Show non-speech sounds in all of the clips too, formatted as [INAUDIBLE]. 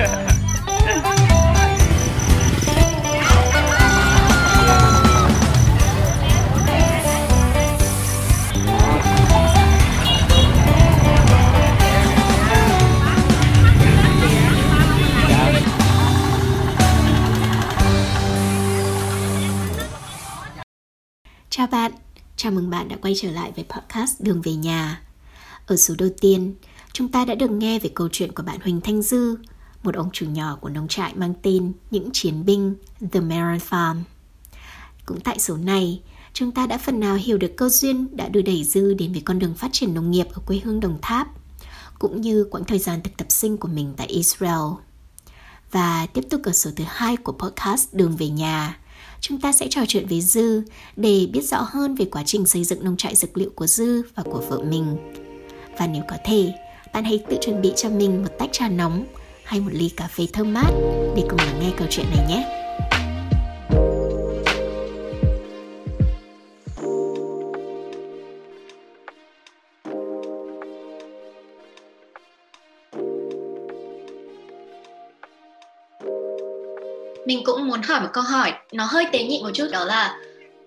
Chào bạn, chào mừng bạn đã quay trở lại với podcast Đường về nhà. Ở số đầu tiên, chúng ta đã được nghe về câu chuyện của bạn Huỳnh Thanh Dư, một ông chủ nhỏ của nông trại mang tên Những Chiến binh The Maron Farm. Cũng tại số này, chúng ta đã phần nào hiểu được câu duyên đã đưa đẩy Dư đến với con đường phát triển nông nghiệp ở quê hương Đồng Tháp, cũng như quãng thời gian thực tập sinh của mình tại Israel. Và tiếp tục ở số thứ hai của podcast Đường về nhà, chúng ta sẽ trò chuyện với Dư để biết rõ hơn về quá trình xây dựng nông trại dược liệu của Dư và của vợ mình. Và nếu có thể, bạn hãy tự chuẩn bị cho mình một tách trà nóng hay một ly cà phê thơm mát để cùng lắng nghe câu chuyện này nhé. mình cũng muốn hỏi một câu hỏi, nó hơi tế nhị một chút, đó là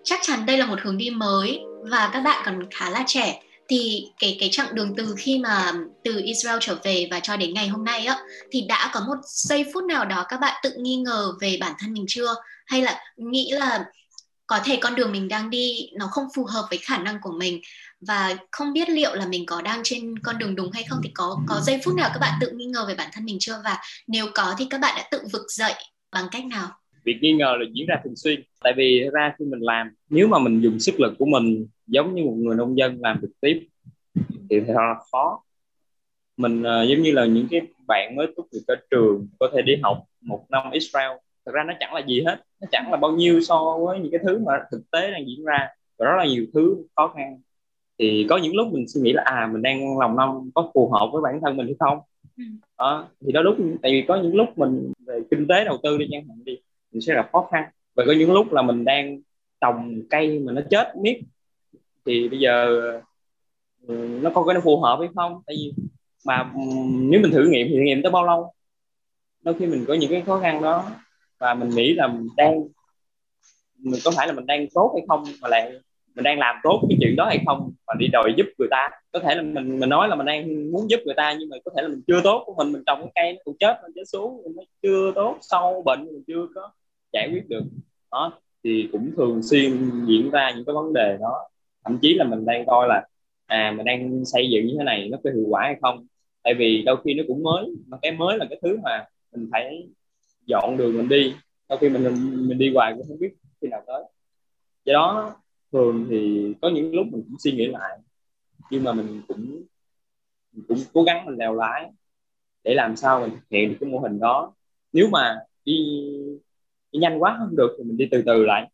chắc chắn đây là một hướng đi mới và các bạn còn khá là trẻ thì cái cái chặng đường từ khi mà từ Israel trở về và cho đến ngày hôm nay á, thì đã có một giây phút nào đó các bạn tự nghi ngờ về bản thân mình chưa? Hay là nghĩ là có thể con đường mình đang đi nó không phù hợp với khả năng của mình? Và không biết liệu là mình có đang trên con đường đúng hay không thì có có giây phút nào các bạn tự nghi ngờ về bản thân mình chưa? Và nếu có thì các bạn đã tự vực dậy bằng cách nào? Việc nghi ngờ là diễn ra thường xuyên. Tại vì ra khi mình làm nếu mà mình dùng sức lực của mình giống như một người nông dân làm trực tiếp thì thật là khó. Mình uh, giống như là những cái bạn mới tốt nghiệp ở trường có thể đi học một năm Israel thật ra nó chẳng là gì hết nó chẳng là bao nhiêu so với những cái thứ mà thực tế đang diễn ra. Và rất là nhiều thứ khó khăn. Thì có những lúc mình suy nghĩ là à mình đang lòng năm có phù hợp với bản thân mình hay không? Ừ. đó thì đó lúc tại vì có những lúc mình về kinh tế đầu tư đi chẳng hạn đi mình sẽ gặp khó khăn. Và có những lúc là mình đang trồng cây mà nó chết miết, thì bây giờ ừ, nó có cái nó phù hợp hay không? Tại vì mà ừ, nếu mình thử nghiệm thì thử nghiệm tới bao lâu? Đôi khi mình có những cái khó khăn đó và mình nghĩ là mình đang, mình có phải là mình đang tốt hay không, mà lại mình đang làm tốt cái chuyện đó hay không và đi đòi giúp người ta. Có thể là mình mình nói là mình đang muốn giúp người ta nhưng mà có thể là mình chưa tốt của mình mình trồng cái cây nó cũng chết, nó chết xuống, nó chưa tốt sâu bệnh mình chưa có giải quyết được. Đó thì cũng thường xuyên diễn ra những cái vấn đề đó. Thậm chí là mình đang coi là à mình đang xây dựng như thế này nó có hiệu quả hay không. Tại vì đôi khi nó cũng mới mà cái mới là cái thứ mà mình phải dọn đường mình đi. Đôi khi mình mình đi hoài cũng không biết khi nào tới. Do đó thường thì có những lúc mình cũng suy nghĩ lại. Nhưng mà mình cũng mình cũng cố gắng mình lèo lái để làm sao mình thực hiện được cái mô hình đó. Nếu mà đi, đi nhanh quá không được thì mình đi từ từ lại.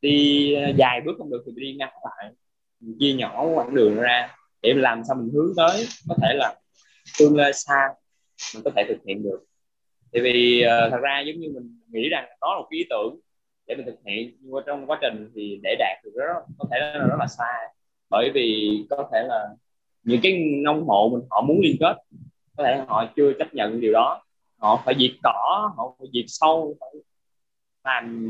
Đi ờ, dài bước không được thì đi ngắn lại. Mình chia nhỏ quãng đường ra để làm sao mình hướng tới có thể là tương lai xa mình có thể thực hiện được. Tại vì uh, thật ra giống như mình nghĩ rằng có là một cái ý tưởng để mình thực hiện nhưng mà trong quá trình thì để đạt được đó có thể là rất là xa. Bởi vì có thể là những cái nông hộ mình họ muốn liên kết có thể họ chưa chấp nhận điều đó. Họ phải diệt cỏ họ phải diệt sâu phải làm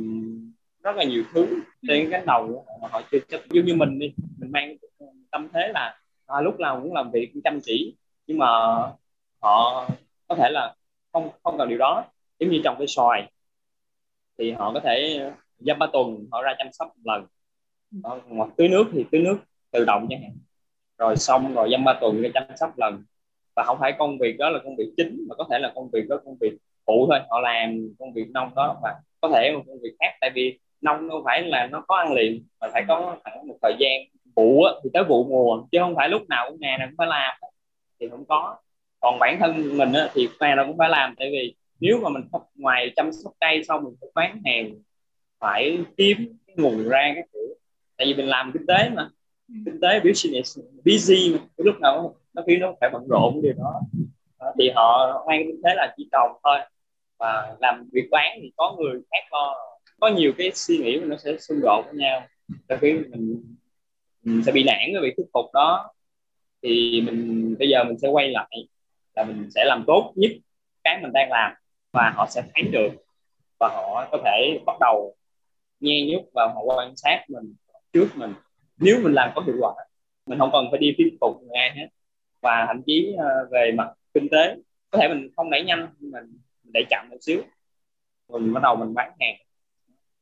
rất là nhiều thứ trên cái đầu họ, họ chưa chấp giống như mình đi mình mang tâm thế là à, lúc nào cũng làm việc chăm chỉ nhưng mà họ có thể là không không cần điều đó. Giống như trồng cây xoài thì họ có thể dăm ba tuần họ ra chăm sóc một lần. Hoặc tưới nước thì tưới nước tự động chẳng hạn. Rồi xong rồi dăm ba tuần ra chăm sóc lần. Và không phải công việc đó là công việc chính mà có thể là công việc đó công việc phụ thôi. Họ làm công việc nông đó và có thể một công việc khác, tại vì nông không phải là nó có ăn liền, mà phải có khoảng một thời gian vụ thì tới vụ mùa, chứ không phải lúc nào cũng ngày nào cũng phải làm thì không có. Còn bản thân mình thì ngày nào cũng phải làm, tại vì nếu mà mình ngoài chăm sóc cây xong mình phải bán hàng, phải kiếm cái nguồn ra cái kiểu, tại vì mình làm kinh tế mà. Kinh tế business, busy mà lúc nào nó khi nó phải bận rộn điều đó. Thì họ mang kinh tế là chỉ trồng thôi và làm việc bán thì có người khác lo. Có nhiều cái suy nghĩ mà nó sẽ xung đột với nhau. Đôi khi mình, mình sẽ bị nản cái việc thuyết phục đó. Thì mình bây giờ mình sẽ quay lại là mình sẽ làm tốt nhất cái mình đang làm và họ sẽ thấy được và họ có thể bắt đầu nghe nhúc và họ quan sát mình trước mình. Nếu mình làm có hiệu quả mình không cần phải đi thuyết phục người ai hết. Và thậm chí ờ, về mặt kinh tế có thể mình không đẩy nhanh nhưng mình, đẩy chậm một xíu. Rồi mình bắt đầu mình bán hàng.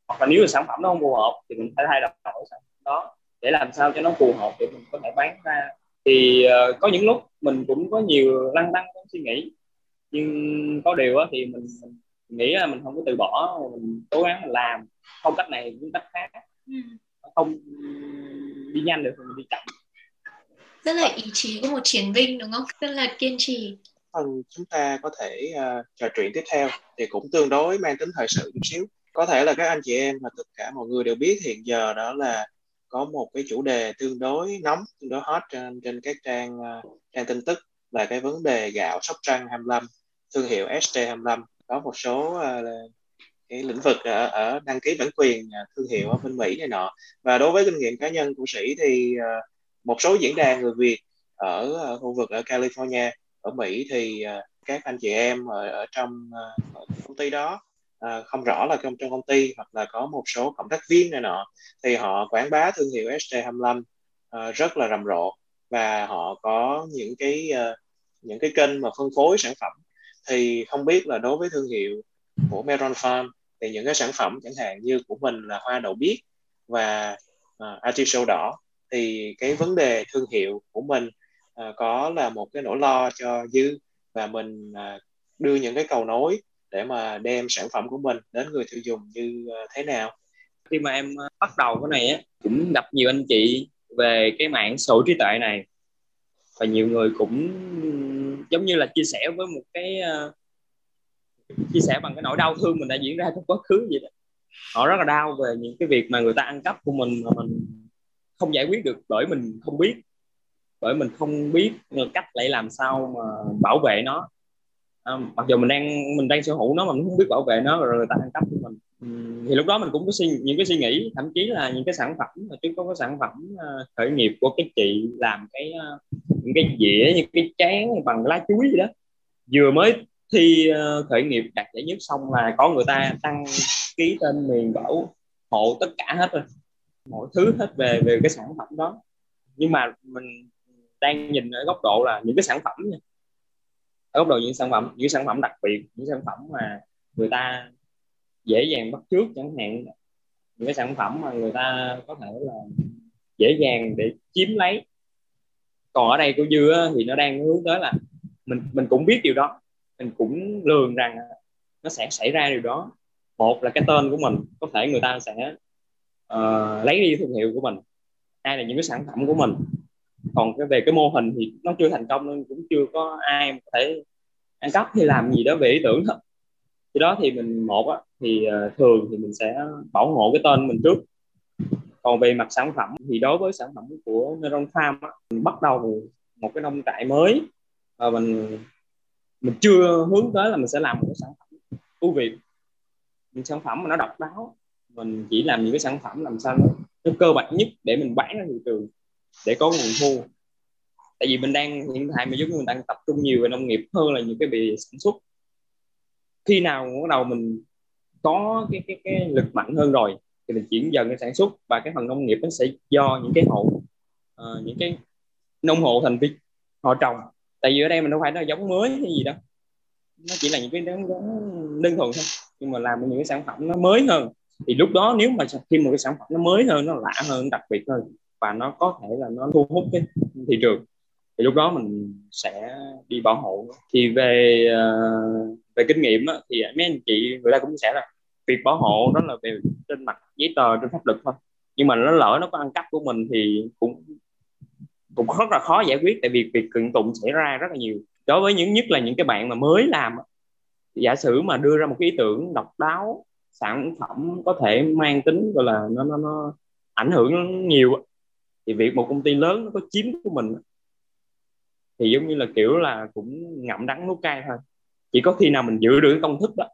Hoặc là nếu là sản phẩm nó không phù hợp thì mình phải thay đổi sản phẩm đó để làm sao cho nó phù hợp để mình có thể bán ra. Thì uh, có những lúc mình cũng có nhiều lăn tăn suy nghĩ. Nhưng có điều thì mình, mình nghĩ là mình không có từ bỏ mình cố gắng mình làm. Không cách này cũng cách khác. Ừ. không đi nhanh được thì mình đi chậm. Rất là ý chí của một chiến binh đúng không? Rất là kiên trì phần chúng ta có thể uh, trò chuyện tiếp theo thì cũng tương đối mang tính thời sự chút xíu. Có thể là các anh chị em và tất cả mọi người đều biết hiện giờ đó là có một cái chủ đề tương đối nóng tương đối hot trên trên các trang uh, trang tin tức là cái vấn đề gạo Sóc Trăng 25 thương hiệu ST25 có một số uh, cái lĩnh vực ở, ở đăng ký bản quyền thương hiệu ở bên Mỹ này nọ. Và đối với kinh nghiệm cá nhân của sĩ thì uh, một số diễn đàn người Việt ở khu vực ở California ở Mỹ thì à, các anh chị em ở, ở trong à, công ty đó à, không rõ là trong trong công ty hoặc là có một số cộng tác viên này nọ thì họ quảng bá thương hiệu ST25 rất là rầm rộ. Và họ có những cái những cái kênh mà phân phối sản phẩm. Thì không biết là đối với thương hiệu của Meron Farm thì những cái sản phẩm chẳng hạn như của mình là hoa đậu biếc và uh, artichoke đỏ thì cái vấn đề thương hiệu của mình uh, có là một cái nỗi lo cho dư và mình uh, đưa những cái cầu nối để mà đem sản phẩm của mình đến người tiêu dùng như uh, thế nào. Khi mà em ờ, bắt đầu cái này á cũng gặp nhiều anh chị về cái mạng sổ trí tuệ này. Và nhiều người cũng giống như là chia sẻ với một cái uh, chia sẻ bằng cái nỗi đau thương mình đã diễn ra trong quá khứ vậy đó. Họ rất là đau về những cái việc mà người ta ăn cắp của mình mà mình không giải quyết được bởi mình không biết bởi mình không biết cách lại làm sao mà bảo vệ nó. À, mặc dù mình đang mình đang sở hữu nó mà mình không biết bảo vệ nó rồi người ta ăn cắp của mình. Thì lúc đó mình cũng có suy những cái suy nghĩ thậm chí là những cái sản phẩm mà trước có cái sản phẩm à, khởi nghiệp của cái chị làm cái à, những cái dĩa những cái chén bằng lá chuối gì đó. Vừa mới thi à, khởi nghiệp đạt giải nhất xong là có người ta đăng ký tên miền bảo hộ tất cả hết rồi. Mọi thứ hết về về cái sản phẩm đó. Nhưng mà mình đang nhìn ở góc độ là những cái sản phẩm nha. Ở góc độ những sản phẩm những sản phẩm đặc biệt những sản phẩm mà người ta dễ dàng bắt trước chẳng hạn. Những cái sản phẩm mà người ta có thể là dễ dàng để chiếm lấy. Còn ở đây của dư thì nó đang hướng tới là mình mình cũng biết điều đó. Mình cũng lường rằng nó sẽ xảy ra điều đó. Một là cái tên của mình có thể người ta sẽ uh, lấy đi thương hiệu của mình. Hai là những cái sản phẩm của mình còn cái về cái mô hình thì nó chưa thành công nên cũng chưa có ai có thể ăn cắp hay làm gì đó về ý tưởng hết. Thì đó thì mình một á, thì ờ, thường thì mình sẽ bảo hộ cái tên mình trước. Còn về mặt sản phẩm thì đối với sản phẩm của Neuron Farm á, mình bắt đầu một cái nông trại mới và mình mình chưa hướng tới là mình sẽ làm một cái sản phẩm ưu việt những sản phẩm mà nó độc đáo mình chỉ làm những cái sản phẩm làm sao nó, nó cơ bản nhất để mình bán ra thị trường để có nguồn thu. Tại vì mình đang hiện tại mà giống như mình đang tập trung nhiều về nông nghiệp hơn là những cái về sản xuất. Khi nào bắt đầu mình có cái cái cái lực mạnh hơn rồi thì mình chuyển dần cái sản xuất và cái phần nông nghiệp nó sẽ do những cái hộ uh, những cái nông hộ thành viên họ trồng. Tại vì ở đây mình đâu phải nó giống mới hay gì đâu. Nó chỉ là những cái giống đơn thuần thôi. Nhưng mà làm những cái sản phẩm nó mới hơn. Thì lúc đó nếu mà khi một cái sản phẩm nó mới hơn nó lạ hơn đặc biệt hơn và nó có thể là nó thu hút cái thị trường. Thì lúc đó mình sẽ đi bảo hộ. Thì về uh, về kinh nghiệm á, thì mấy anh chị người ta cũng sẽ là việc bảo hộ đó là về trên mặt giấy tờ trên pháp luật thôi. Nhưng mà nó lỡ nó có ăn cắp của mình thì cũng cũng rất là khó giải quyết. Tại vì việc kiện tụng xảy ra rất là nhiều. Đối với những nhất là những cái bạn mà mới làm giả sử mà đưa ra một cái ý tưởng độc đáo sản phẩm có thể mang tính gọi là nó nó nó ảnh hưởng nhiều thì việc một công ty lớn nó có chiếm của mình thì giống như là kiểu là cũng ngậm đắng nuốt cay thôi. Chỉ có khi nào mình giữ được cái công thức đó.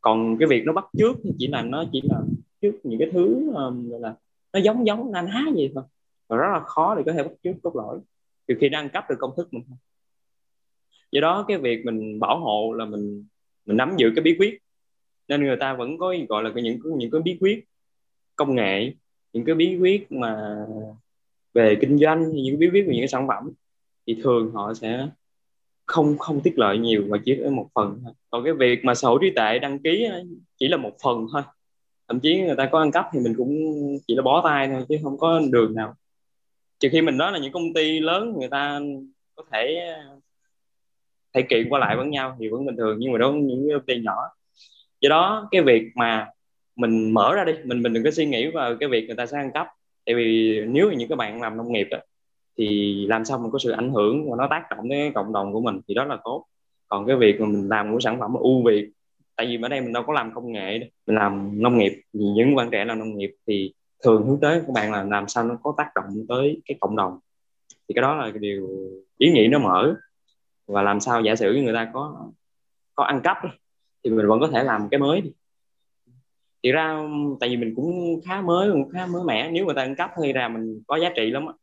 Còn cái việc nó bắt trước thì chỉ là nó chỉ là trước những cái thứ um, gọi là nó giống giống na ná gì thôi. Và rất là khó để có thể bắt trước cốt lõi. Trừ khi đang cấp được công thức mình thôi. Do đó cái việc mình bảo hộ là mình mình nắm giữ cái bí quyết. Nên người ta vẫn có gọi là những những cái bí quyết công nghệ những cái bí quyết mà về kinh doanh những bí quyết về những cái sản phẩm thì thường họ sẽ không không tiết lợi nhiều mà chỉ ở một phần thôi. Còn cái việc mà sở hữu trí tuệ đăng ký chỉ là một phần thôi. Thậm chí người ta có ăn cắp thì mình cũng chỉ là bó tay thôi chứ không có đường nào. Trừ khi mình nói là những công ty lớn người ta có thể thể kiện qua lại với nhau thì vẫn bình thường, nhưng mà đó những công ty nhỏ. Do đó cái việc mà mình mở ra đi mình mình đừng có suy nghĩ vào cái việc người ta sẽ ăn cắp. Tại vì nếu những các bạn làm nông nghiệp đó, thì làm sao mình có sự ảnh hưởng và nó tác động đến cộng đồng của mình thì đó là tốt. Còn cái việc mà mình làm của sản phẩm là ưu việt tại vì ở đây mình đâu có làm công nghệ mình làm nông nghiệp thì những bạn trẻ làm nông nghiệp thì thường hướng tới các bạn là làm sao nó có tác động tới cái cộng đồng. Thì cái đó là cái điều ý nghĩ nó mở. Và làm sao giả sử người ta có có ăn cắp thì mình vẫn có thể làm cái mới thì ra tại vì mình cũng khá mới cũng khá mới mẻ. Nếu người ta ăn cắp thì ra mình có giá trị lắm á.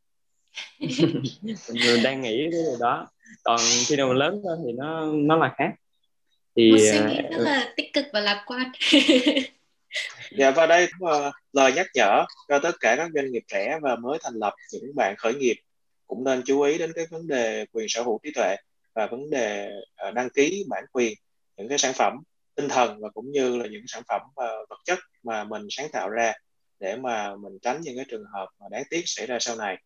[LAUGHS] Mình đang nghĩ cái điều đó. Còn khi nào mình lớn hơn thì nó nó là khác. Thì một suy nghĩ rất là tích cực và lạc quan. [LAUGHS] Dạ và đây cũng là lời nhắc nhở cho tất cả các doanh nghiệp trẻ và mới thành lập những bạn khởi nghiệp cũng nên chú ý đến cái vấn đề quyền sở hữu trí tuệ và vấn đề ờ, đăng ký bản quyền những cái sản phẩm tinh thần và cũng như là những sản phẩm uh, vật chất mà mình sáng tạo ra để mà mình tránh những cái trường hợp mà đáng tiếc xảy ra sau này.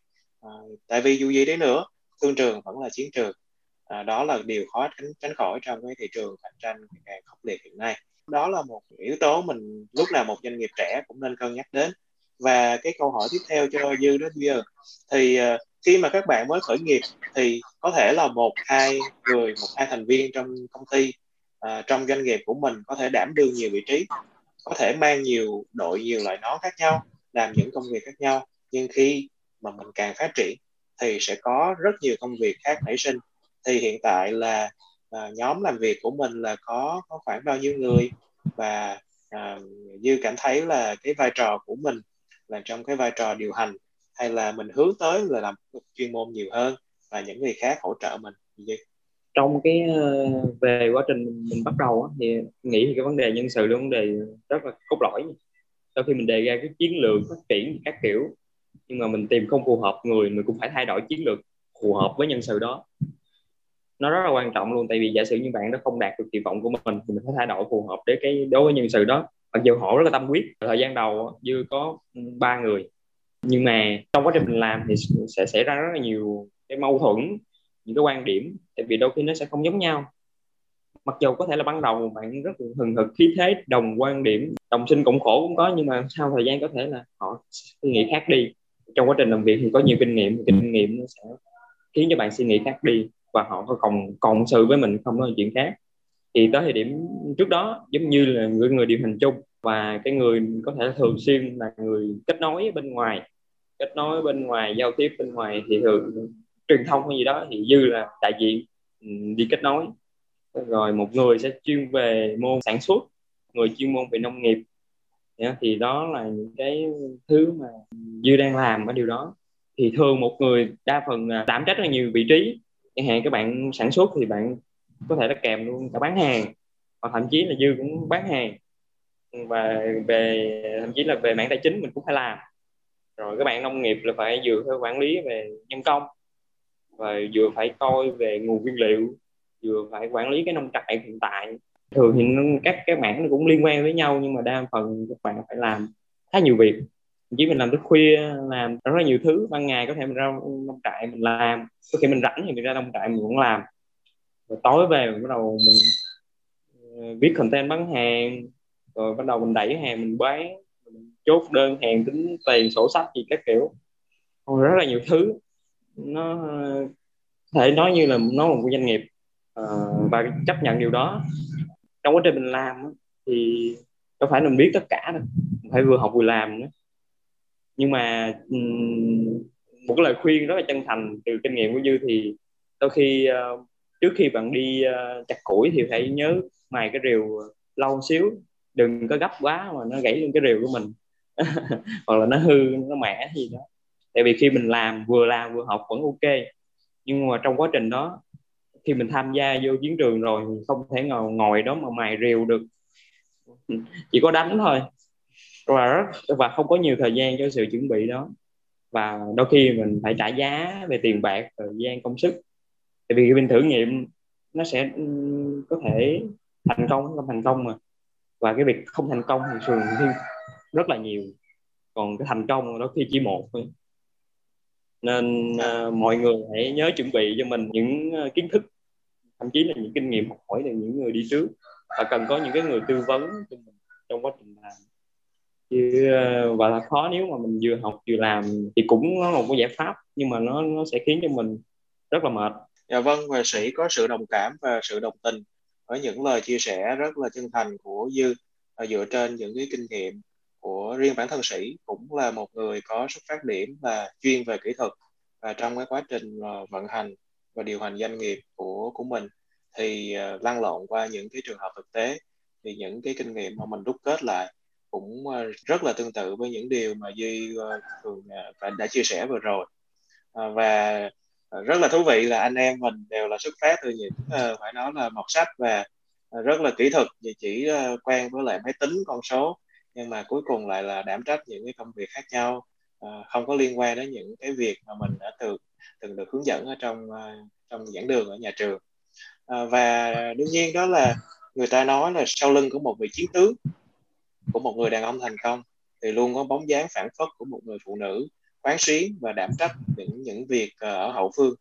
À, tại vì dù gì đấy nữa thương trường vẫn là chiến trường. À, đó là điều khó tránh tránh khỏi trong cái thị trường cạnh tranh ngày khốc liệt hiện nay. Đó là một yếu tố mình lúc nào một doanh nghiệp trẻ cũng nên cân nhắc đến. Và cái câu hỏi tiếp theo cho dư đó giờ thì uh, khi mà các bạn mới khởi nghiệp thì có thể là một hai người một hai thành viên trong công ty uh, trong doanh nghiệp của mình có thể đảm đương nhiều vị trí có thể mang nhiều đội nhiều loại nón khác nhau làm những công việc khác nhau. Nhưng khi mà mình càng phát triển thì sẽ có rất nhiều công việc khác nảy sinh. Thì hiện tại là uh, nhóm làm việc của mình là có có khoảng bao nhiêu người? Và ờ, à, như cảm thấy là cái vai trò của mình là trong cái vai trò điều hành hay là mình hướng tới là làm chuyên môn nhiều hơn và những người khác hỗ trợ mình gì trong cái ờ, về quá trình mình bắt đầu á, thì nghĩ thì cái vấn đề nhân sự là vấn đề rất là cốt lõi. Sau khi mình đề ra cái chiến lược phát triển các kiểu nhưng mà mình tìm không phù hợp người mình cũng phải thay đổi chiến lược phù hợp với nhân sự đó. Nó rất là quan trọng luôn tại vì giả sử như bạn nó không đạt được kỳ vọng của mình thì mình phải thay đổi phù hợp để cái đối với nhân sự đó. Mặc dù họ rất là tâm huyết thời gian đầu dư có ừ, ba người. Nhưng mà trong quá trình mình làm thì sẽ xảy ra rất là nhiều cái mâu thuẫn những cái quan điểm, tại vì đôi khi nó sẽ không giống nhau. Mặc dù có thể là ban đầu bạn rất là hừng hực, khí thế, đồng quan điểm, đồng sinh cộng khổ cũng có, nhưng mà sau thời gian có thể là họ suy nghĩ khác đi. Trong quá trình làm việc thì có nhiều kinh nghiệm kinh nghiệm nó sẽ khiến cho bạn suy nghĩ khác đi và họ có cộng cộng sự với mình không nói chuyện khác. Thì tới thời điểm trước đó, giống như là người người điều hành chung và cái người có thể thường xuyên là người kết nối bên ngoài, kết nối bên ngoài, giao tiếp bên ngoài thì thường truyền thông hay gì đó thì dư là đại diện ừ, đi kết nối. Rồi một người sẽ chuyên về môn sản xuất, người chuyên môn về nông nghiệp. Thì đó là những cái thứ mà dư đang làm ở điều đó. Thì thường một người đa phần đảm trách rất là nhiều vị trí. Chẳng hạn các bạn sản xuất thì bạn có thể là kèm luôn cả bán hàng, hoặc thậm chí là dư cũng bán hàng. Và về, thậm chí là về mảng tài chính mình cũng phải làm. Rồi các bạn nông nghiệp là phải vừa phải quản lý về nhân công và vừa phải coi về nguồn nguyên liệu, vừa phải quản lý cái nông trại hiện tại. Thường thì các cái mảng nó cũng liên quan với nhau, nhưng mà đa phần các bạn phải làm khá nhiều việc. Chỉ mình làm tới khuya, làm rất là nhiều thứ, ban ngày có thể mình ra nông trại mình làm, có khi mình rảnh thì mình ra nông trại mình cũng làm. Rồi tối về mình bắt đầu mình ờ, viết content bán hàng, rồi bắt đầu mình đẩy hàng mình bán, mình chốt đơn hàng tính tiền sổ sách gì các kiểu. Rồi rất là nhiều thứ nó thể nói như là nó là một doanh nghiệp uh, và chấp nhận điều đó. Trong quá trình mình làm thì đâu phải mình biết tất cả đâu mình phải vừa học vừa làm nữa. Nhưng mà một cái lời khuyên rất là chân thành từ kinh nghiệm của dư thì đôi khi uh, trước khi bạn đi uh, chặt củi thì phải nhớ mài cái rìu lâu xíu đừng có gấp quá mà nó gãy lên cái rìu của mình. [LAUGHS] Hoặc là nó hư nó mẻ gì đó tại vì khi mình làm, vừa làm, vừa học vẫn ok. Nhưng mà trong quá trình đó, khi mình tham gia vô chiến trường rồi không thể ngồi ngồi đó mà mài rìu được. Chỉ có đánh thôi. Và rất, và không có nhiều thời gian cho sự chuẩn bị đó. Và đôi khi mình phải trả giá về tiền bạc, thời gian, công sức. Tại vì khi mình thử nghiệm, nó sẽ ừ, có thể thành công không thành công mà. Và cái việc không thành công thì thường rất là nhiều. Còn cái thành công đó khi chỉ một thôi nên uh, mọi người hãy nhớ chuẩn bị cho mình những uh, kiến thức thậm chí là những kinh nghiệm học hỏi từ những người đi trước. Và cần có những cái người tư vấn cho mình trong quá trình làm. Chứ uh, và là khó nếu mà mình vừa học vừa làm thì cũng là một cái giải pháp nhưng mà nó nó sẽ khiến cho mình rất là mệt. Dạ vâng và sĩ có sự đồng cảm và sự đồng tình với những lời chia sẻ rất là chân thành của dư dựa trên những cái kinh nghiệm của riêng bản thân sĩ cũng là một người có xuất phát điểm là chuyên về kỹ thuật và trong cái quá trình ờ, vận hành và điều hành doanh nghiệp của của mình thì ờ, lăn lộn qua những cái trường hợp thực tế thì những cái kinh nghiệm mà mình đúc kết lại cũng ờ, rất là tương tự với những điều mà duy thường đã chia sẻ vừa rồi. Và rất là thú vị là anh em mình đều là xuất phát từ những phải nói là mọt sách và rất là kỹ thuật, vì chỉ quen với lại máy tính con số nhưng mà cuối cùng lại là đảm trách những cái công việc khác nhau. Uh, không có liên quan đến những cái việc mà mình đã từng từng được hướng dẫn ở trong uh, trong giảng đường ở nhà trường. Uh, và đương nhiên đó là người ta nói là sau lưng của một vị chiến tướng của một người đàn ông thành công thì luôn có bóng dáng phản phất của một người phụ nữ quán xuyến và đảm trách những những việc ở hậu phương.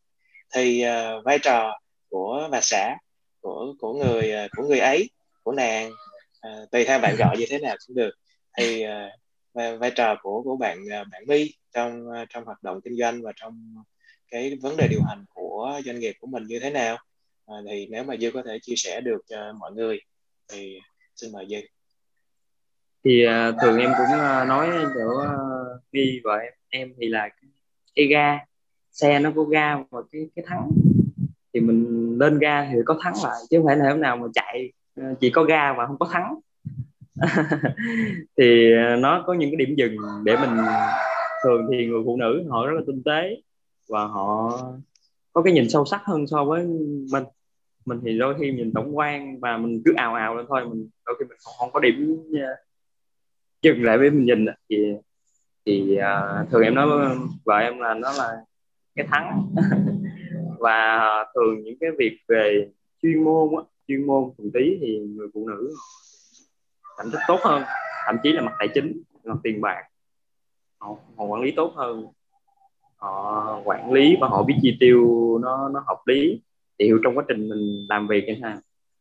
Thì uh, vai trò của bà xã của của người của người ấy của nàng à, tùy theo bạn gọi như thế nào cũng được. Thì à, vai trò của của bạn à, bạn My trong à, trong hoạt động kinh doanh và trong cái vấn đề điều hành của doanh nghiệp của mình như thế nào? À, thì nếu mà dư có thể chia sẻ được cho mọi người thì xin mời dư. Thì uh, thường em cũng uh, nói chỗ uh, My và em em thì là cái ga xe nó có ga và cái cái thắng. Thì mình lên ga thì có thắng lại chứ không phải là hôm nào mà chạy Ờ, chỉ có ga mà không có thắng. [LAUGHS] Thì ờ, nó có những cái điểm dừng để mình thường thì người phụ nữ họ rất là tinh tế và họ có cái nhìn sâu sắc hơn so với mình. Mình thì đôi khi nhìn tổng quan và mình cứ ào ào lên thôi mình đôi khi mình không, không có điểm ờ, dừng lại với mình nhìn thì thì uh, thường em nói vợ em là nó là cái thắng. [LAUGHS] Và thường những cái việc về chuyên môn á, chuyên môn thuần tí thì người phụ nữ thành tích tốt hơn thậm chí là mặt tài chính mặt tiền bạc. Họ, họ quản lý tốt hơn. Họ quản lý và họ biết chi tiêu nó nó hợp lý. Thì hiểu trong quá trình mình làm việc chẳng hạn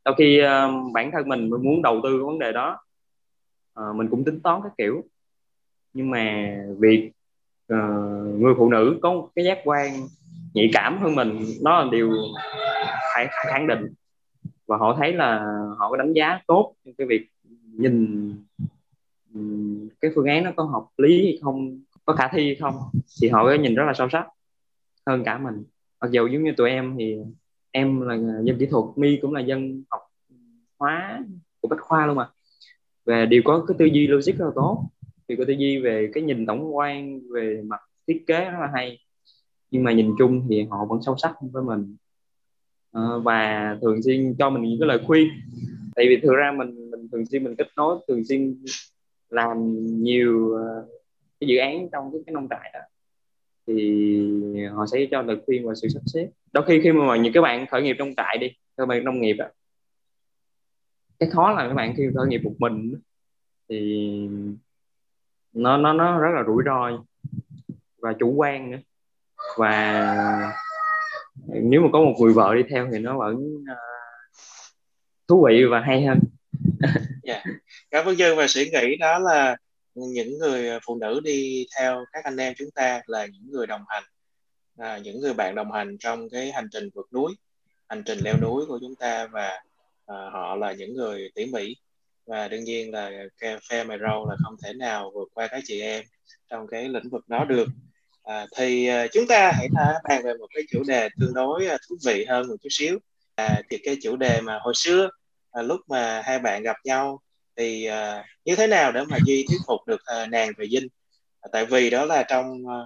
sau khi uh, bản thân mình muốn đầu tư cái vấn đề đó uh, mình cũng tính toán các kiểu. Nhưng mà việc uh, người phụ nữ có cái giác quan nhạy cảm hơn mình nó là điều phải khẳng định và họ thấy là họ có đánh giá tốt trong cái việc nhìn cái phương án nó có hợp lý hay không, có khả thi hay không, thì họ có nhìn rất là sâu sắc hơn cả mình. Mặc dù giống như tụi em thì em là dân kỹ thuật mi cũng là dân học hóa của bách khoa luôn mà. Và đều có cái tư duy logic rất là tốt thì có tư duy về cái nhìn tổng quan, về mặt thiết kế rất là hay. Nhưng mà nhìn chung thì họ vẫn sâu sắc hơn với mình. Ờ, và thường xuyên cho mình những cái lời khuyên. Tại vì thực ra mình mình thường xuyên mình kết nối thường xuyên làm nhiều ờ, cái dự án trong cái, cái nông trại đó thì họ sẽ cho lời khuyên và sự sắp xếp. Đôi khi khi mà những các bạn khởi nghiệp trong trại đi các bạn nông nghiệp đó, cái khó là các bạn khi khởi nghiệp một mình thì nó nó nó rất là rủi ro và chủ quan nữa. Và nếu mà có một người vợ đi theo thì nó vẫn uh, thú vị và hay hơn. Dạ. Cảm ơn dương và suy nghĩ đó là những người phụ nữ đi theo các anh em chúng ta là những người đồng hành à, những người bạn đồng hành trong cái hành trình vượt núi hành trình leo núi của chúng ta và à, họ là những người tỉ mỉ. Và đương nhiên là phe mày râu là không thể nào vượt qua các chị em trong cái lĩnh vực đó được à, thì uh, chúng ta hãy bàn về một cái chủ đề tương đối uh, thú vị hơn một chút xíu. À, thì cái chủ đề mà hồi xưa à, lúc mà hai bạn gặp nhau thì à, như thế nào để mà duy thuyết phục được à, nàng về dinh à, tại vì đó là trong à,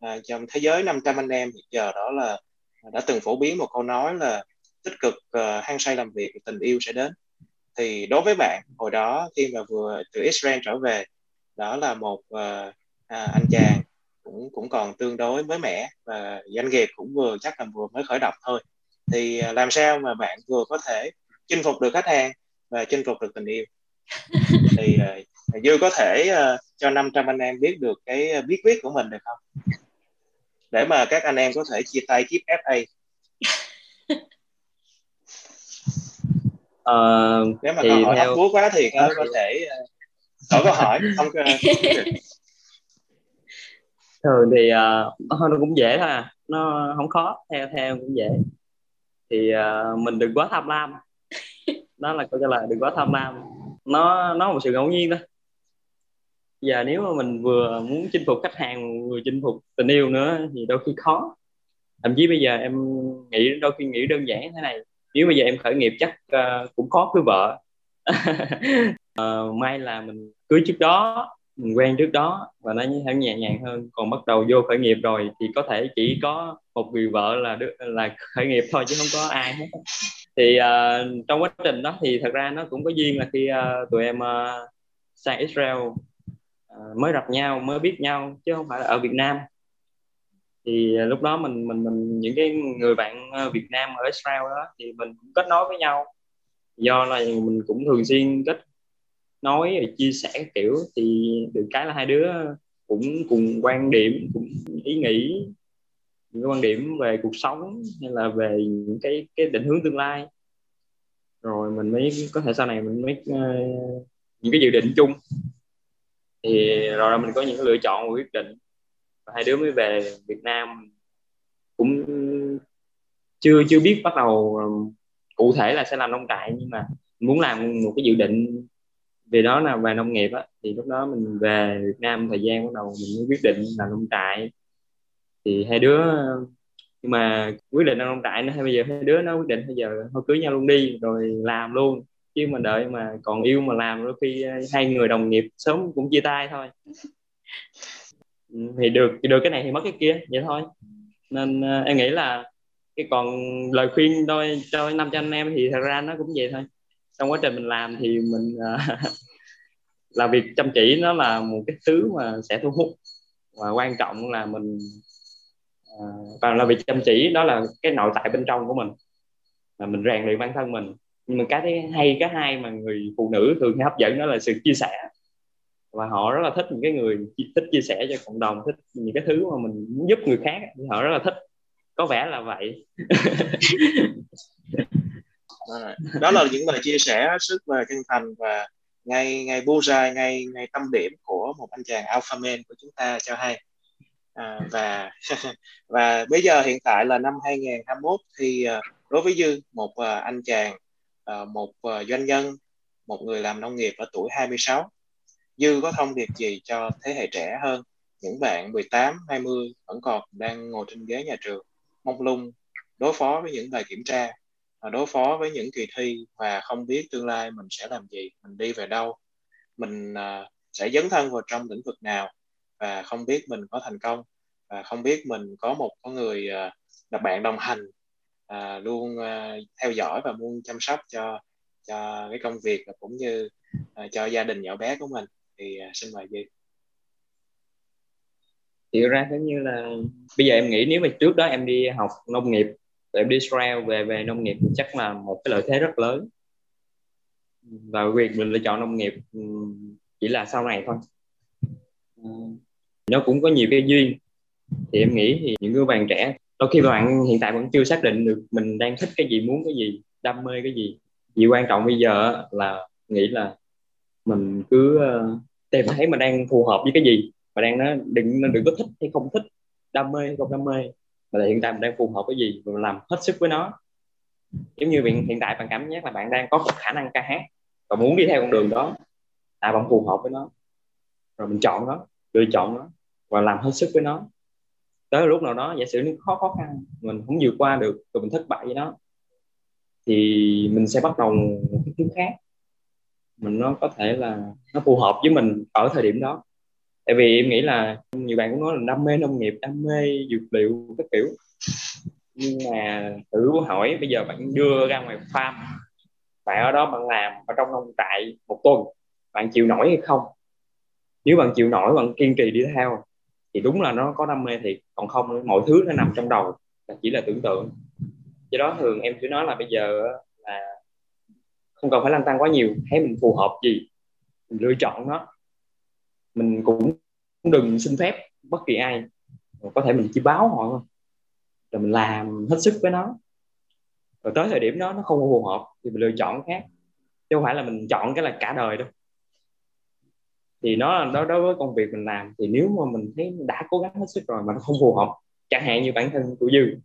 à trong thế giới 500 anh em hiện giờ đó là đã từng phổ biến một câu nói là tích cực uh, hăng say làm việc tình yêu sẽ đến. Thì đối với bạn hồi đó khi mà vừa từ Israel trở về đó là một uh, à, anh chàng cũng cũng còn tương đối mới mẻ và doanh nghiệp cũng vừa chắc là vừa mới khởi động thôi. Thì uh, làm sao mà bạn vừa có thể chinh phục được khách hàng và chinh phục được tình yêu? [LAUGHS] Thì uh, dư có thể uh, cho 500 anh em biết được cái bí quyết của mình được không? Để mà các anh em có thể chia tay kiếp FA [LAUGHS] Ờ, nếu mà thì câu hỏi theo quá thì có, có thể uh, hỏi câu hỏi không có [LAUGHS] thường thì uh, nó cũng dễ thôi à nó không khó theo theo cũng dễ. Thì uh, mình đừng quá tham lam. Đó là câu trả lời đừng quá tham lam. Nó nó một sự ngẫu nhiên thôi. Giờ nếu mà mình vừa muốn chinh phục khách hàng vừa chinh phục tình yêu nữa thì đôi khi khó. Thậm chí bây giờ em nghĩ đôi khi nghĩ đơn giản thế này nếu bây giờ em khởi nghiệp chắc uh, cũng khó cưới vợ. Uh, [LAUGHS] may là mình cưới trước đó mình quen trước đó và nó sẽ nhẹ nhàng hơn. Còn bắt đầu vô khởi nghiệp rồi thì có thể chỉ có một người vợ là đứa, là khởi nghiệp thôi chứ không có ai hết. Thì uh, trong quá trình đó thì thật ra nó cũng có duyên là khi uh, tụi em uh, sang Israel uh, mới gặp nhau mới biết nhau chứ không phải là ở Việt Nam. Thì lúc đó mình mình mình những cái người bạn Việt Nam ở Israel đó thì mình cũng kết nối với nhau. Do là mình cũng thường xuyên kết nói rồi chia sẻ kiểu thì được cái là hai đứa cũng cùng quan điểm cũng ý nghĩ những quan điểm về cuộc sống hay là về những cái cái định hướng tương lai. Rồi mình mới có thể sau này mình mới uh, những cái dự định chung. Thì rồi mình có những cái lựa chọn và quyết định. Và hai đứa mới về Việt Nam. Cũng chưa chưa biết bắt đầu cụ thể là sẽ làm nông trại nhưng mà muốn làm một cái dự định vì đó là về nông nghiệp á, thì lúc đó mình về Việt Nam thời gian bắt đầu mình mới quyết định là nông trại. Thì hai đứa, nhưng mà quyết định làm nông trại nó hay bây giờ hai đứa nó quyết định bây giờ thôi cưới nhau luôn đi, rồi làm luôn. Chứ mà đợi mà còn yêu mà làm, đôi khi hai người đồng nghiệp sớm cũng chia tay thôi. Ừ, thì được thì được cái này thì mất cái kia, vậy thôi. Nên ờ, em nghĩ là cái còn lời khuyên thôi cho năm cho anh em thì thật ra nó cũng vậy thôi trong quá trình mình làm thì mình uh, [LAUGHS] làm việc chăm chỉ nó là một cái thứ mà sẽ thu hút. Và quan trọng là mình uh, và là việc chăm chỉ đó là cái nội tại bên trong của mình. Là mình rèn luyện bản thân mình. Nhưng mà cái thứ hay cái hai mà người phụ nữ thường hấp dẫn đó là sự chia sẻ. Và họ rất là thích những cái người thích chia sẻ cho cộng đồng thích những cái thứ mà mình muốn giúp người khác thì họ rất là thích. Có vẻ là vậy. [LAUGHS] đó là những lời chia sẻ sức là chân thành và ngay ngay bullseye ngay ngay tâm điểm của một anh chàng alpha man của chúng ta cho hay. À, và [LAUGHS] và bây giờ hiện tại là năm 2021 thì à, đối với dư một à, anh chàng à, một doanh nhân một người làm nông nghiệp ở tuổi 26 dư có thông điệp gì cho thế hệ trẻ hơn những bạn 18 20 vẫn còn đang ngồi trên ghế nhà trường mong lung đối phó với những bài kiểm tra? Ờ, đối phó với những kỳ thi và không biết tương lai mình sẽ làm gì mình đi về đâu mình uh, sẽ dấn thân vào trong lĩnh vực nào và không biết mình có thành công và không biết mình có một có người uh, là bạn đồng hành uh, luôn uh, theo dõi và luôn chăm sóc cho cho cái công việc và cũng như uh, cho gia đình nhỏ bé của mình. Thì uh, xin mời Duy. Thì ra giống như là bây giờ em nghĩ nếu mà trước đó em đi học nông nghiệp em đi Israel về về nông nghiệp thì chắc là một cái lợi thế rất lớn. Và việc mình lựa chọn nông nghiệp ừ, chỉ là sau này thôi. Ừ, nó cũng có nhiều cái duyên. Thì em nghĩ thì những người bạn trẻ, đôi khi bạn hiện tại vẫn chưa xác định được mình đang thích cái gì, muốn cái gì, đam mê cái gì. Chỉ quan trọng bây giờ là nghĩ là mình cứ ờ, tìm thấy mình đang phù hợp với cái gì. Mà đang nó đừng đừng có thích hay không thích, đam mê hay không đam mê mà là hiện tại mình đang phù hợp với gì? Và làm hết sức với nó. Giống như hiện, hiện tại bạn cảm giác là bạn đang có một khả năng ca hát và muốn đi theo con đường đó. Là bạn phù hợp với nó. Rồi mình chọn nó lựa chọn nó và làm hết sức với nó. Tới lúc nào đó giả sử nó khó khó khăn mình không vượt qua được rồi mình thất bại với nó thì mình sẽ bắt đầu một cái thứ khác. Mình nó có thể là nó phù hợp với mình ở thời điểm đó tại vì em nghĩ là nhiều bạn cũng nói là đam mê nông nghiệp, đam mê dược liệu, các kiểu. Nhưng mà thử hỏi bây giờ bạn đưa ra ngoài farm, bạn ở đó bạn làm ở trong nông trại một tuần, bạn chịu nổi hay không? Nếu bạn chịu nổi, bạn kiên trì đi theo, thì đúng là nó có đam mê thiệt. Còn không, mọi thứ nó nằm trong đầu, là chỉ là tưởng tượng. Do đó thường em chỉ nói là bây giờ là không cần phải lăn tăng quá nhiều, thấy mình phù hợp gì, mình lựa chọn nó mình cũng đừng xin phép bất kỳ ai. Có thể mình chỉ báo họ thôi. Rồi mình làm hết sức với nó. Rồi tới thời điểm đó nó không phù hợp thì mình lựa chọn khác. Chứ không phải là mình chọn cái là cả đời đâu. Thì nó đó đối với công việc mình làm. Thì nếu mà mình thấy đã cố gắng hết sức rồi mà nó không phù hợp, chẳng hạn như bản thân của dư,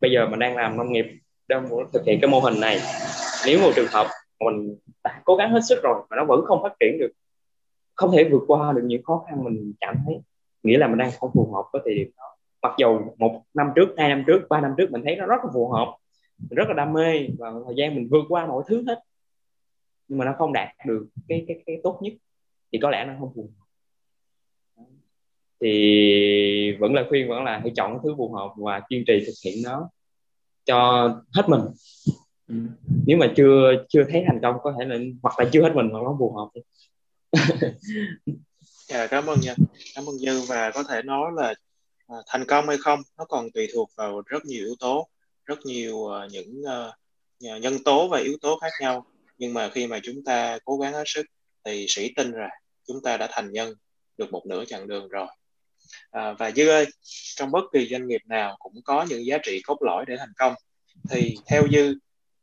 bây giờ mình đang làm nông nghiệp, đang muốn thực hiện cái mô hình này. Nếu một trường hợp mình đã cố gắng hết sức rồi mà nó vẫn không phát triển được không thể vượt qua được những khó khăn mình cảm thấy. Nghĩa là mình đang không phù hợp với thời điểm đó. Mặc dù một năm trước hai năm trước ba năm trước mình thấy nó rất là phù hợp mình rất là đam mê và thời gian mình vượt qua mọi thứ hết. Nhưng mà nó không đạt được cái cái cái tốt nhất thì có lẽ nó không phù hợp. Thì vẫn là khuyên vẫn là hãy chọn thứ phù hợp và kiên trì thực hiện nó cho hết mình. Ừ. nếu mà chưa chưa thấy thành công có thể là hoặc là chưa hết mình mà nó phù hợp dạ cảm ơn nha. Cảm ơn dư và có thể nói là à, thành công hay không nó còn tùy thuộc vào rất nhiều yếu tố rất nhiều uh, những uh, nhân tố và yếu tố khác nhau. Nhưng mà khi mà chúng ta cố gắng hết sức thì sĩ tin rằng chúng ta đã thành nhân được một nửa chặng đường rồi. À, và dư ơi trong bất kỳ doanh nghiệp nào cũng có những giá trị cốt lõi để thành công. Thì theo dư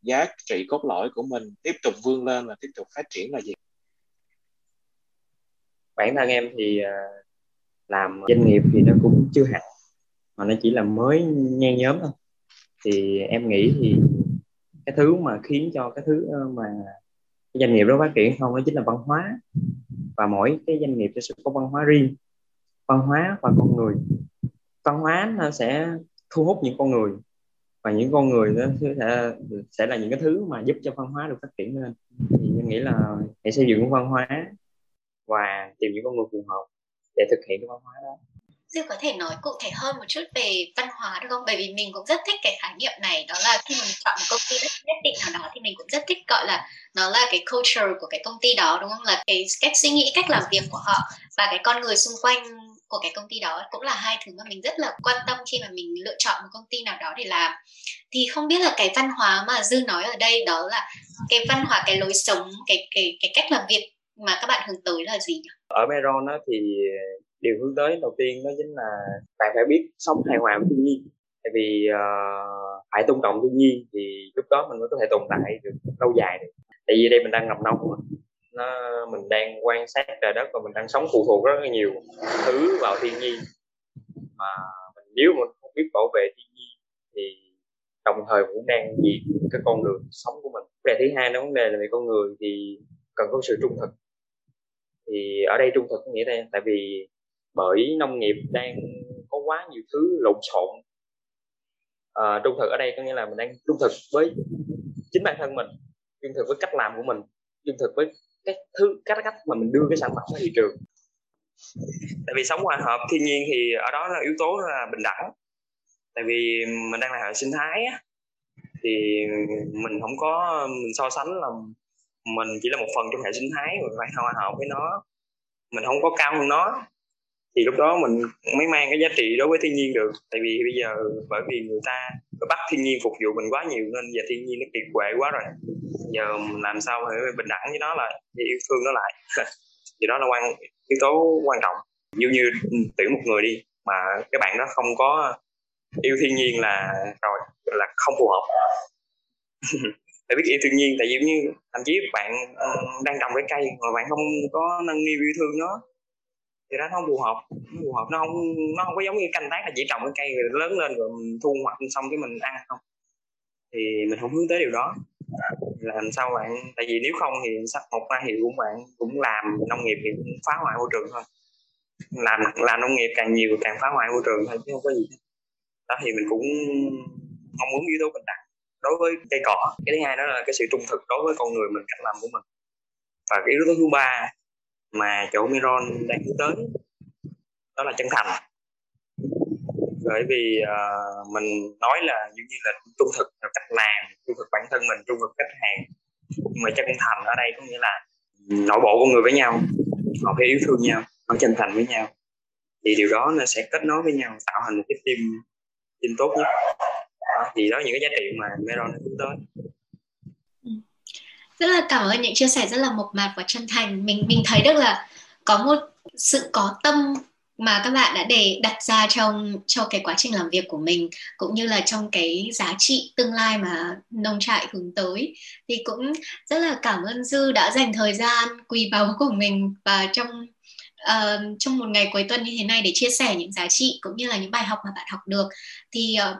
giá trị cốt lõi của mình tiếp tục vươn lên và tiếp tục phát triển là gì? Bản thân em thì uh, làm doanh nghiệp thì nó cũng chưa hẳn mà nó chỉ là mới nhen nhóm thôi. Thì em nghĩ thì cái thứ mà khiến cho cái thứ mà cái doanh nghiệp đó phát triển không đó chính là văn hóa. Và mỗi cái doanh nghiệp sẽ có văn hóa riêng văn hóa và con người. Văn hóa nó sẽ thu hút những con người và những con người đó sẽ sẽ là những cái thứ mà giúp cho văn hóa được phát triển lên. Thì em nghĩ là hãy xây dựng văn hóa và tìm những con người phù hợp để thực hiện cái văn hóa đó Diêu có thể nói cụ thể hơn một chút về văn hóa được không? Bởi vì mình cũng rất thích cái khái niệm này đó là khi mình chọn một công ty nhất định nào đó thì mình cũng rất thích gọi là nó là cái culture của cái công ty đó đúng không? Là cái cách suy nghĩ, cách làm việc của họ và cái con người xung quanh của cái công ty đó cũng là hai thứ mà mình rất là quan tâm khi mà mình lựa chọn một công ty nào đó để làm thì không biết là cái văn hóa mà dư nói ở đây đó là cái văn hóa cái lối sống cái cái cái cách làm việc mà các bạn hướng tới là gì nhỉ? ở Meron á thì điều hướng tới đầu tiên đó chính là bạn phải biết sống hài hòa với thiên nhiên. Tại vì uh, phải tôn trọng thiên nhiên thì lúc đó mình mới có thể tồn tại được lâu dài được. Tại vì đây mình đang ngập nông, nó mình đang quan sát trời đất và mình đang sống phụ thuộc rất là nhiều thứ vào thiên nhiên. Mà mình nếu mình không biết bảo vệ thiên nhiên thì đồng thời cũng đang diệt cái con đường sống của mình. Vấn đề thứ hai nó vấn đề là về con người thì cần có sự trung thực thì ở đây trung thực có nghĩa là tại vì bởi nông nghiệp đang có quá nhiều thứ lộn xộn. À, trung thực ở đây có nghĩa là mình đang trung thực với chính bản thân mình trung thực với cách làm của mình trung thực với cái thứ cách cách mà mình đưa cái sản phẩm ra thị trường. Tại vì sống hòa hợp thiên nhiên thì ở đó là yếu tố là bình đẳng. Tại vì mình đang là hệ sinh thái á, thì mình không có mình so sánh là mình chỉ là một phần trong hệ sinh thái, mình phải hòa hợp với nó. Mình không có cao hơn nó. Thì lúc đó mình mới mang cái giá trị đối với thiên nhiên được. Tại vì bây giờ, bởi vì người ta bắt thiên nhiên phục vụ mình quá nhiều nên giờ thiên nhiên nó kiệt quệ quá rồi. Giờ mình làm sao để bình đẳng với nó là yêu thương nó lại. [LAUGHS] Thì đó là quan, yếu tố quan trọng. Như như tuyển một người đi, mà các bạn đó không có yêu thiên nhiên là, rồi, là không phù hợp. [LAUGHS] để biết yêu thiên nhiên, tại vì như thậm chí bạn ờ, đang trồng cái cây mà bạn không có nâng niu yêu thương nó, thì đó, nó không phù hợp. Nó phù hợp, nó không nó không có giống như canh tác là chỉ trồng cái cây rồi lớn lên rồi mình thu hoạch xong cái mình ăn không. Thì mình không hướng tới điều đó. Là làm sao bạn, tại vì nếu không thì sắp một hai thì cũng bạn cũng làm nông nghiệp thì cũng phá hoại môi trường thôi. Làm làm nông nghiệp càng nhiều càng phá hoại môi trường thôi chứ không có gì đó thì mình cũng mong muốn yếu tố bình đẳng đối với cây cỏ cái thứ hai đó là cái sự trung thực đối với con người mình cách làm của mình. Và cái yếu tố thứ ba mà chỗ Miron đang hướng tới đó là chân thành. Bởi vì uh, mình nói là như như là trung thực là cách làm trung thực bản thân mình trung thực khách hàng. Nhưng mà chân thành ở đây có nghĩa là nội bộ con người với nhau họ phải yêu thương nhau họ chân thành với nhau. Thì điều đó nó sẽ kết nối với nhau tạo thành một cái team team tốt nhất đó, thì đó những cái giá trị mà Meron hướng tới. Ừ. Rất là cảm ơn những chia sẻ rất là mộc mạc và chân thành. Mình mình thấy được là có một sự có tâm mà các bạn đã để đặt ra trong cho cái quá trình làm việc của mình cũng như là trong cái giá trị tương lai mà nông trại hướng tới. Thì cũng rất là cảm ơn dư đã dành thời gian quý báu của mình và trong uh, trong một ngày cuối tuần như thế này để chia sẻ những giá trị cũng như là những bài học mà bạn học được. Thì uh,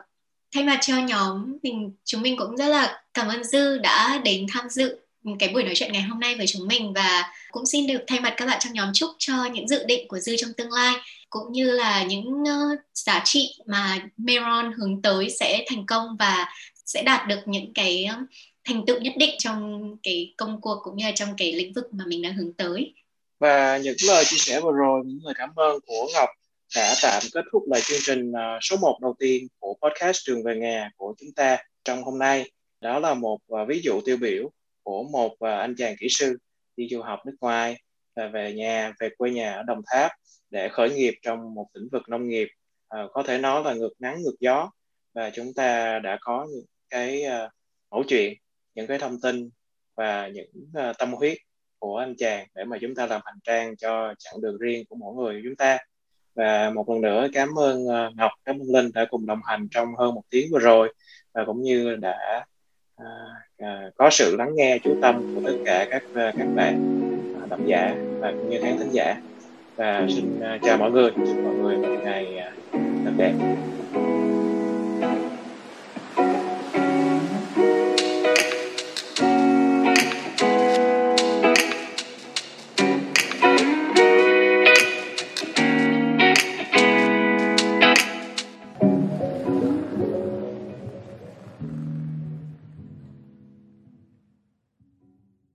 thay mặt cho nhóm mình chúng mình cũng rất là cảm ơn dư đã đến tham dự cái buổi nói chuyện ngày hôm nay với chúng mình và cũng xin được thay mặt các bạn trong nhóm chúc cho những dự định của dư trong tương lai cũng như là những uh, giá trị mà Meron hướng tới sẽ thành công và sẽ đạt được những cái ờ, thành tựu nhất định trong cái công cuộc cũng như là trong cái lĩnh vực mà mình đang hướng tới. Và những lời chia sẻ vừa rồi những lời cảm ơn của Ngọc đã tạm kết thúc lại chương trình ờ, số 1 đầu tiên của podcast Trường về nhà của chúng ta trong hôm nay. Đó là một ờ, ví dụ tiêu biểu của một ờ, anh chàng kỹ sư đi du học nước ngoài và về nhà, về quê nhà ở Đồng Tháp để khởi nghiệp trong một lĩnh vực nông nghiệp. Có thể nói là ngược nắng, ngược gió và chúng ta đã có những cái mẫu chuyện, những cái thông tin và những tâm huyết của anh chàng để mà chúng ta làm hành trang cho chặng đường riêng của mỗi người chúng ta và một lần nữa cảm ơn ờ, Ngọc, cảm ơn Linh đã cùng đồng hành trong hơn một tiếng vừa rồi. Và cũng như đã à, có sự lắng nghe chú tâm của tất cả các các bạn độc giả và cũng như khán thính giả. Và xin chào mọi người chúc mọi người một ngày thật đẹp.